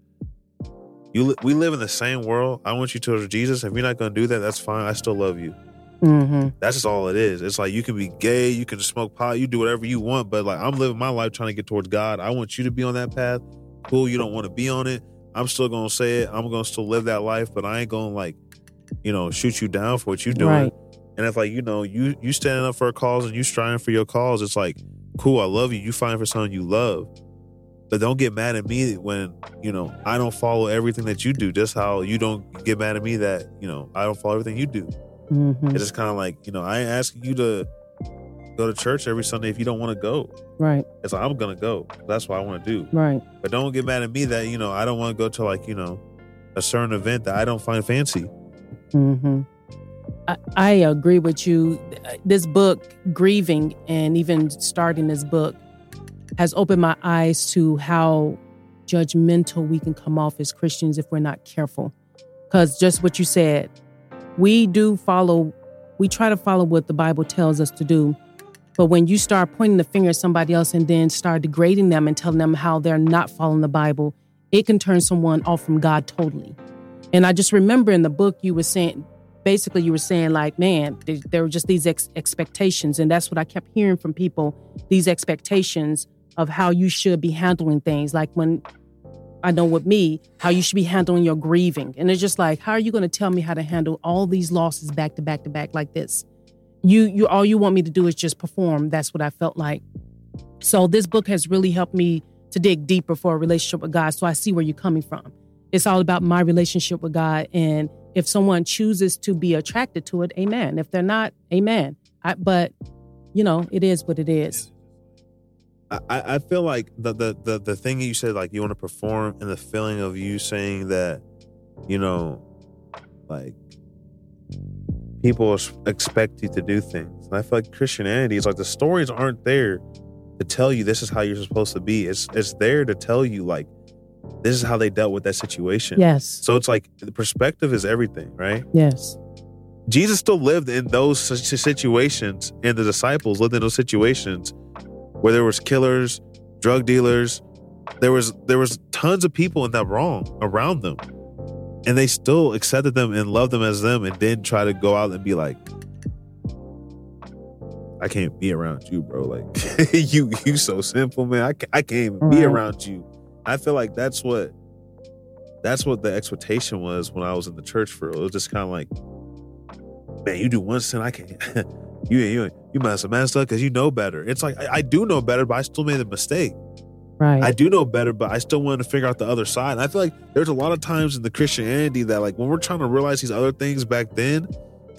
you we live in the same world. I want you to Jesus. If you're not going to do that, that's fine. I still love you. Mm-hmm. That's just all it is. It's like you can be gay, you can smoke pot, you do whatever you want, but like I'm living my life trying to get towards God. I want you to be on that path. Cool, you don't want to be on it. I'm still gonna say it. I'm gonna still live that life, but I ain't gonna like, you know, shoot you down for what you're doing. Right. And if like you know you you standing up for a cause and you striving for your cause, it's like cool. I love you. You fighting for something you love. But don't get mad at me when, you know, I don't follow everything that you do. Just how you don't get mad at me that, you know, I don't follow everything you do. Mm-hmm. It's just kind of like, you know, I ain't asking you to go to church every Sunday if you don't want to go. Right. It's like, I'm going to go. That's what I want to do. Right. But don't get mad at me that, you know, I don't want to go to like, you know, a certain event that I don't find fancy. Mm-hmm. I, I agree with you. This book, Grieving, and even starting this book, has opened my eyes to how judgmental we can come off as Christians if we're not careful. Because just what you said, we do follow, we try to follow what the Bible tells us to do. But when you start pointing the finger at somebody else and then start degrading them and telling them how they're not following the Bible, it can turn someone off from God totally. And I just remember in the book you were saying, basically you were saying like, man, there were just these ex- expectations, and that's what I kept hearing from people. These expectations of how you should be handling things. Like when I know with me, how you should be handling your grieving. And it's just like, how are you going to tell me how to handle all these losses back to back to back like this? You, you, all you want me to do is just perform. That's what I felt like. So this book has really helped me to dig deeper for a relationship with God. So I see where you're coming from. It's all about my relationship with God. And if someone chooses to be attracted to it, amen. If they're not, amen. I, but, you know, it is what it is. I, I feel like the, the the the thing you said like you want to perform and the feeling of you saying that you know like people expect you to do things and i feel like christianity is like the stories aren't there to tell you this is how you're supposed to be it's it's there to tell you like this is how they dealt with that situation Yes. so it's like the perspective is everything right Yes. Jesus still lived in those situations, and the disciples lived in those situations where there was killers, drug dealers. There was there was tons of people in that wrong around them, and they still accepted them and loved them as them, and didn't try to go out and be like, "I can't be around you, bro. Like you you so simple, man. I ca- I can't even be around you." I feel like that's what that's what the expectation was when I was in the church for. It was just kind of like man, you do one sin, I can't. you you you must have messed up because you know better. It's like I, I do know better, but I still made a mistake. Right. I do know better, but I still wanted to figure out the other side. And I feel like there's a lot of times in the Christianity that like when we're trying to realize these other things back then,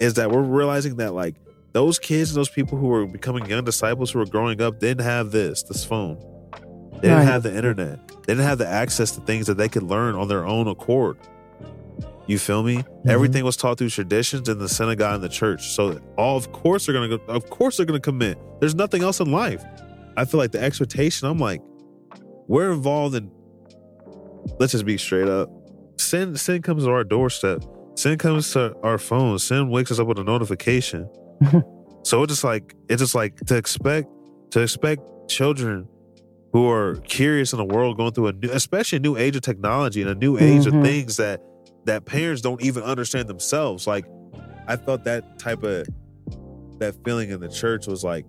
is that we're realizing that like those kids and those people who were becoming young disciples who were growing up didn't have this, this phone. They didn't Right. have the internet. They didn't have the access to things that they could learn on their own accord. You feel me? Mm-hmm. Everything was taught through traditions in the synagogue and the church. So all of course they're gonna go of course they're gonna commit. There's nothing else in life. I feel like the expectation, I'm like, we're involved in let's just be straight up. Sin sin comes to our doorstep. Sin comes to our phone. Sin wakes us up with a notification. so it's just like it's just like to expect to expect children who are curious in the world going through a new especially a new age of technology and a new age Mhm. of things that that parents don't even understand themselves. Like I felt that type of that feeling in the church was like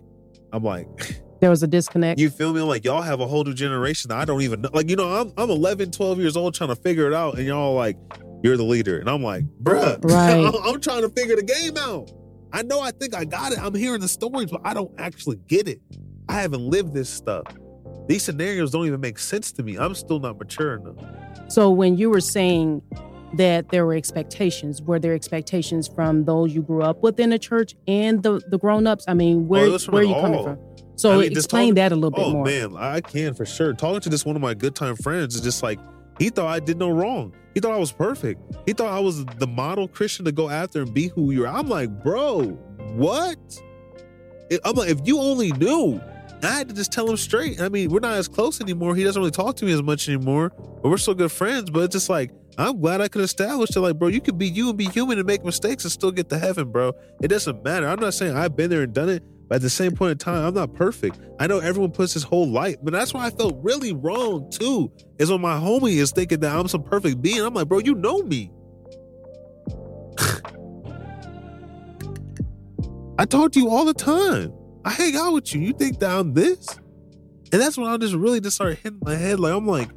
I'm like there was a disconnect. you feel me? I'm like, y'all have a whole new generation. that I don't even know. Like, you know, I'm, I'm 11, 12 years old trying to figure it out. And y'all like, you're the leader. And I'm like, bruh, Right. I'm, I'm trying to figure the game out. I know I think I got it. I'm hearing the stories, but I don't actually get it. I haven't lived this stuff. These scenarios don't even make sense to me. I'm still not mature enough. So when you were saying that there were expectations, were there expectations from those you grew up with in the church and the the grown ups? I mean, oh, where from where are you all. coming from? So I mean, explain that a little bit oh, more. man, I can for sure. Talking to this one of my good time friends is just like, he thought I did no wrong. He thought I was perfect. He thought I was the model Christian to go after and be who you are. I'm like, bro, what? I'm like, if you only knew. I had to just tell him straight. I mean, we're not as close anymore. He doesn't really talk to me as much anymore, but we're still good friends. But it's just like, I'm glad I could establish that, like, bro, you could be you and be human and make mistakes and still get to heaven, bro. It doesn't matter. I'm not saying I've been there and done it, but at the same point in time, I'm not perfect. I know everyone puts his whole life, but that's why I felt really wrong too. Is when my homie is thinking that I'm some perfect being. I'm like, bro, you know me. I talk to you all the time. I hang out with you. You think that I'm this? And that's when I just really just started hitting my head. Like I'm like,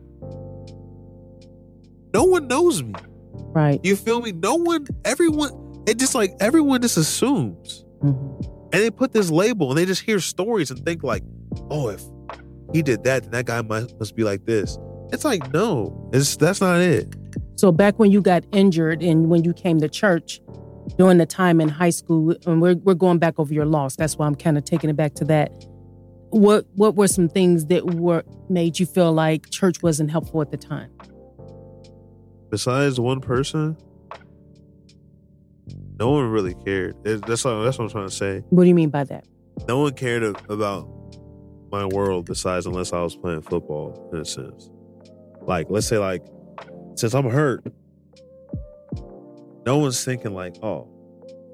no one knows me. Right. You feel me? No one, everyone, it just like everyone just assumes. Mhm. And they put this label and they just hear stories and think like, oh, if he did that, then that guy must, must be like this. It's like, no, it's that's not it. So back when you got injured and when you came to church during the time in high school, and we're we're going back over your loss. That's why I'm kind of taking it back to that. What what were some things that were made you feel like church wasn't helpful at the time? Besides one person, no one really cared. It, that's what, that's what I'm trying to say. What do you mean by that? No one cared about my world besides unless I was playing football in a sense. Like, let's say, like, since I'm hurt, no one's thinking like, oh,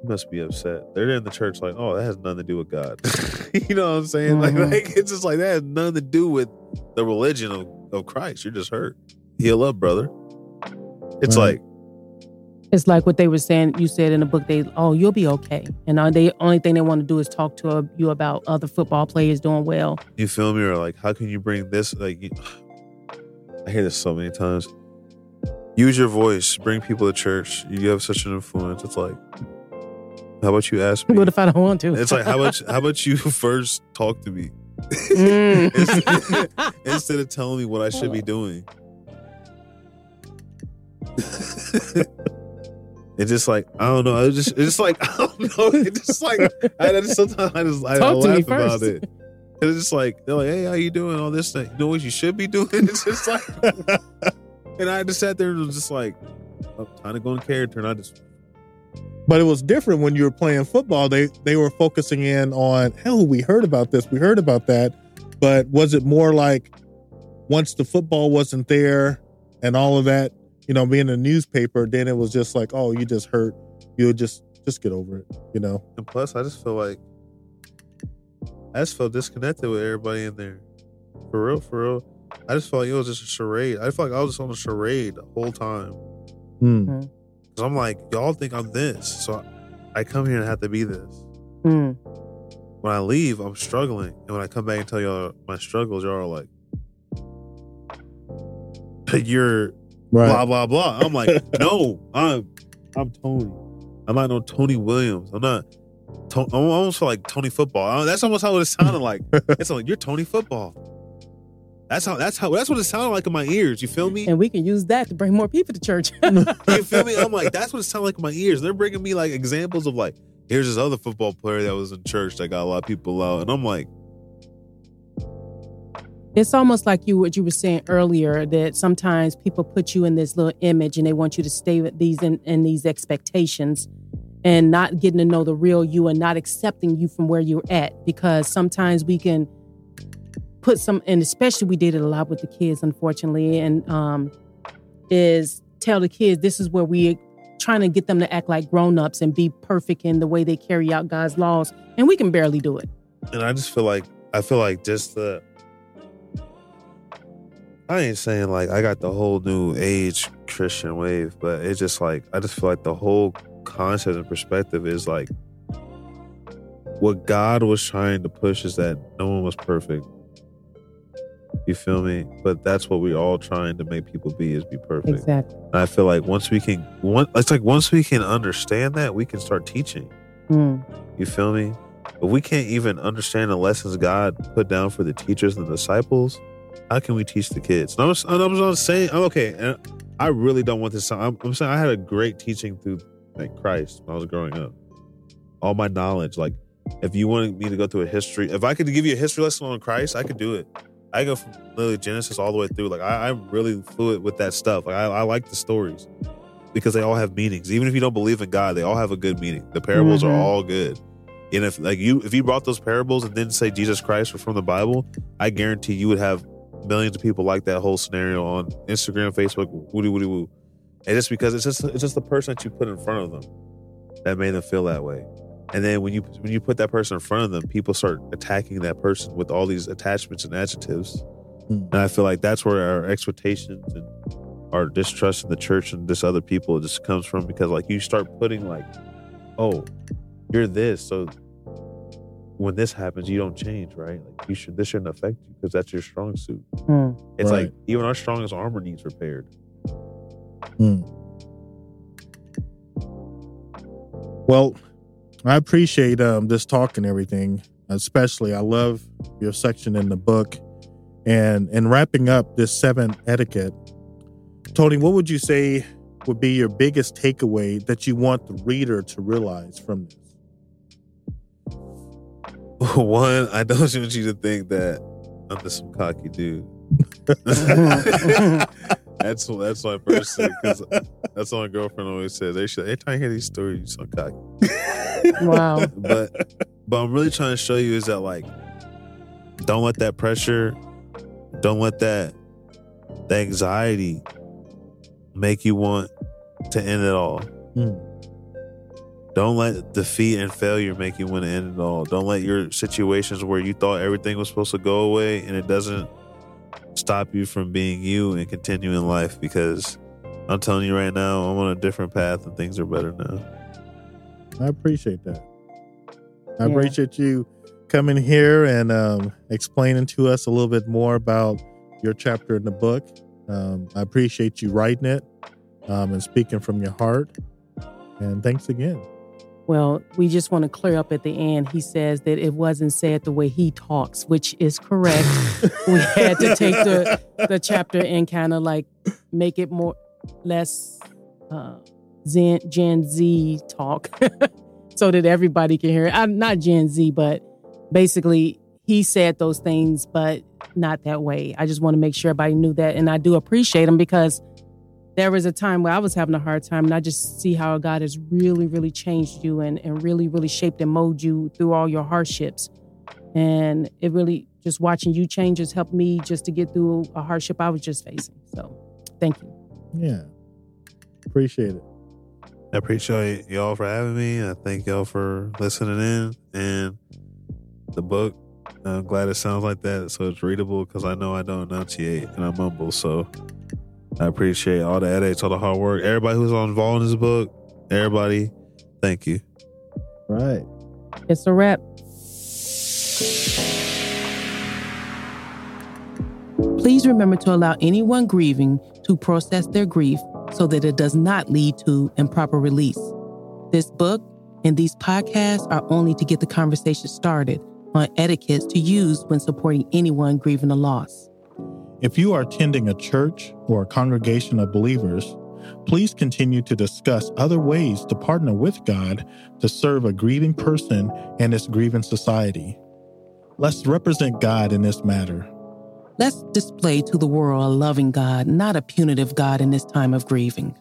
he must be upset. They're in the church like, oh, that has nothing to do with God. you know what I'm saying? Like, Mhm. like, it's just like that has nothing to do with the religion of, of Christ. You're just hurt. Heal up, brother. It's Right. like, It's like what they were saying. You said in the book, they oh you'll be okay, and uh, the only thing they want to do is talk to uh, you about other football players doing well. You feel me? Or like, how can you bring this? Like, you, I hear this so many times. Use your voice. Bring people to church. You have such an influence. It's like, how about you ask me? What if I don't want to? It's like, how about how about you first talk to me Mm. instead of telling me what I should be doing? It's just like I don't know. It's just it's just like I don't know. It's just like I, I just, sometimes I just I, Talk laugh about it. Cause it's just like they're like, hey, how you doing? All this thing. You know what you should be doing? It's just like and I just sat there and was just like, oh, time to go in character. And I just But it was different when you were playing football. They they were focusing in on, hell, we heard about this, we heard about that. But was it more like once the football wasn't there and all of that, you know, being a newspaper, then it was just like, oh, you just hurt. You'll just just get over it, you know. and plus I just feel like I just felt disconnected with everybody in there. For real, for real. I just felt like it was just a charade. I felt like I was just on a charade the whole time. Hmm. Cause I'm like, y'all think I'm this. So I come here and have to be this. Mm. When I leave, I'm struggling. And when I come back and tell y'all my struggles, y'all are like, you're Right. blah blah blah. I'm like, no, I'm I'm Tony. I'm not no Tony Williams. I'm not. To, I almost feel like Tony Football. I- That's almost how it sounded like. It's like you're Tony Football. That's how. That's how. That's what it sounded like in my ears. You feel me? And we can use that to bring more people to church. You feel me? I'm like, that's what it sounded like in my ears. They're bringing me like examples of like, here's this other football player that was in church that got a lot of people out, and I'm like, it's almost like you what you were saying earlier that sometimes people put you in this little image and they want you to stay with these in, in these expectations and not getting to know the real you and not accepting you from where you're at because sometimes we can put some and especially we did it a lot with the kids unfortunately and um is tell the kids this is where we trying to get them to act like grown-ups and be perfect in the way they carry out God's laws and we can barely do it and I just feel like I feel like just the. I ain't saying like I got the whole new age Christian wave, but it's just like I just feel like the whole concept and perspective is like what God was trying to push is that no one was perfect. You feel me? But that's what we're all trying to make people be is be perfect. exactly And I feel like once we can, one, it's like once we can understand that, we can start teaching. Mm. You feel me? But we can't even understand the lessons God put down for the teachers and the disciples. How can we teach the kids? And I was, I was saying, I'm okay. And I really don't want this. I'm, I'm saying I had a great teaching through like Christ when I was growing up. All my knowledge, like if you wanted me to go through a history, if I could give you a history lesson on Christ, I could do it. I go from literally Genesis all the way through. Like I, I'm really fluid with that stuff. Like I, I like the stories because they all have meanings. Even if you don't believe in God, they all have a good meaning. The parables Mhm. are all good. And if like you, if you brought those parables and didn't say Jesus Christ or from the Bible, I guarantee you would have millions of people like that whole scenario on Instagram, Facebook, woody woody woo. And just because it's just it's just the person that you put in front of them that made them feel that way. And then when you when you put that person in front of them, people start attacking that person with all these attachments and adjectives. Hmm. And I feel like that's where our expectations and our distrust in the church and this other people just comes from because like you start putting like, oh, you're this, so when this happens, you don't change, right? Like you should this shouldn't affect you because that's your strong suit. Mm. It's Right. like even our strongest armor needs repaired. Hmm. Well, I appreciate um, this talk and everything. Especially, I love your section in the book, and in wrapping up this seven etiquette. Tony, what would you say would be your biggest takeaway that you want the reader to realize from this? One, I don't want you to think that I'm just some cocky dude. that's that's my first thing because that's what my girlfriend always says. They should every time I hear these stories, you sound cocky. wow But but I'm really trying to show you is that like, don't let that pressure, don't let that the anxiety make you want to end it all. Hmm. Don't let defeat and failure make you want to end it all. Don't let your situations where you thought everything was supposed to go away and it doesn't stop you from being you and continuing life because I'm telling you right now, I'm on a different path and things are better now. I appreciate that. I Yeah. appreciate you coming here and um, explaining to us a little bit more about your chapter in the book. Um, I appreciate you writing it um, and speaking from your heart. And thanks again. Well, we just want to clear up at the end. He says that it wasn't said the way he talks, which is correct. we had to take the the chapter and kind of like make it more less uh, Gen, Gen Z talk, so that everybody can hear it. I'm not Gen Z, but basically he said those things, but not that way. I just want to make sure everybody knew that. And I do appreciate him because there was a time where I was having a hard time, and I just see how God has really, really changed you and, and really, really shaped and molded you through all your hardships. And it really, just watching you change has helped me just to get through a hardship I was just facing. So thank you. Yeah. Appreciate it. I appreciate y'all for having me. I thank y'all for listening in. And the book, I'm glad it sounds like that. So it's readable because I know I don't enunciate and I mumble. So I appreciate all the edits, all the hard work. Everybody who's involved in this book, everybody, thank you. Right. It's a wrap. Please remember to allow anyone grieving to process their grief so that it does not lead to improper release. This book and these podcasts are only to get the conversation started on etiquettes to use when supporting anyone grieving a loss. If you are attending a church or a congregation of believers, please continue to discuss other ways to partner with God to serve a grieving person and its grieving society. Let's represent God in this matter. Let's display to the world a loving God, not a punitive God in this time of grieving.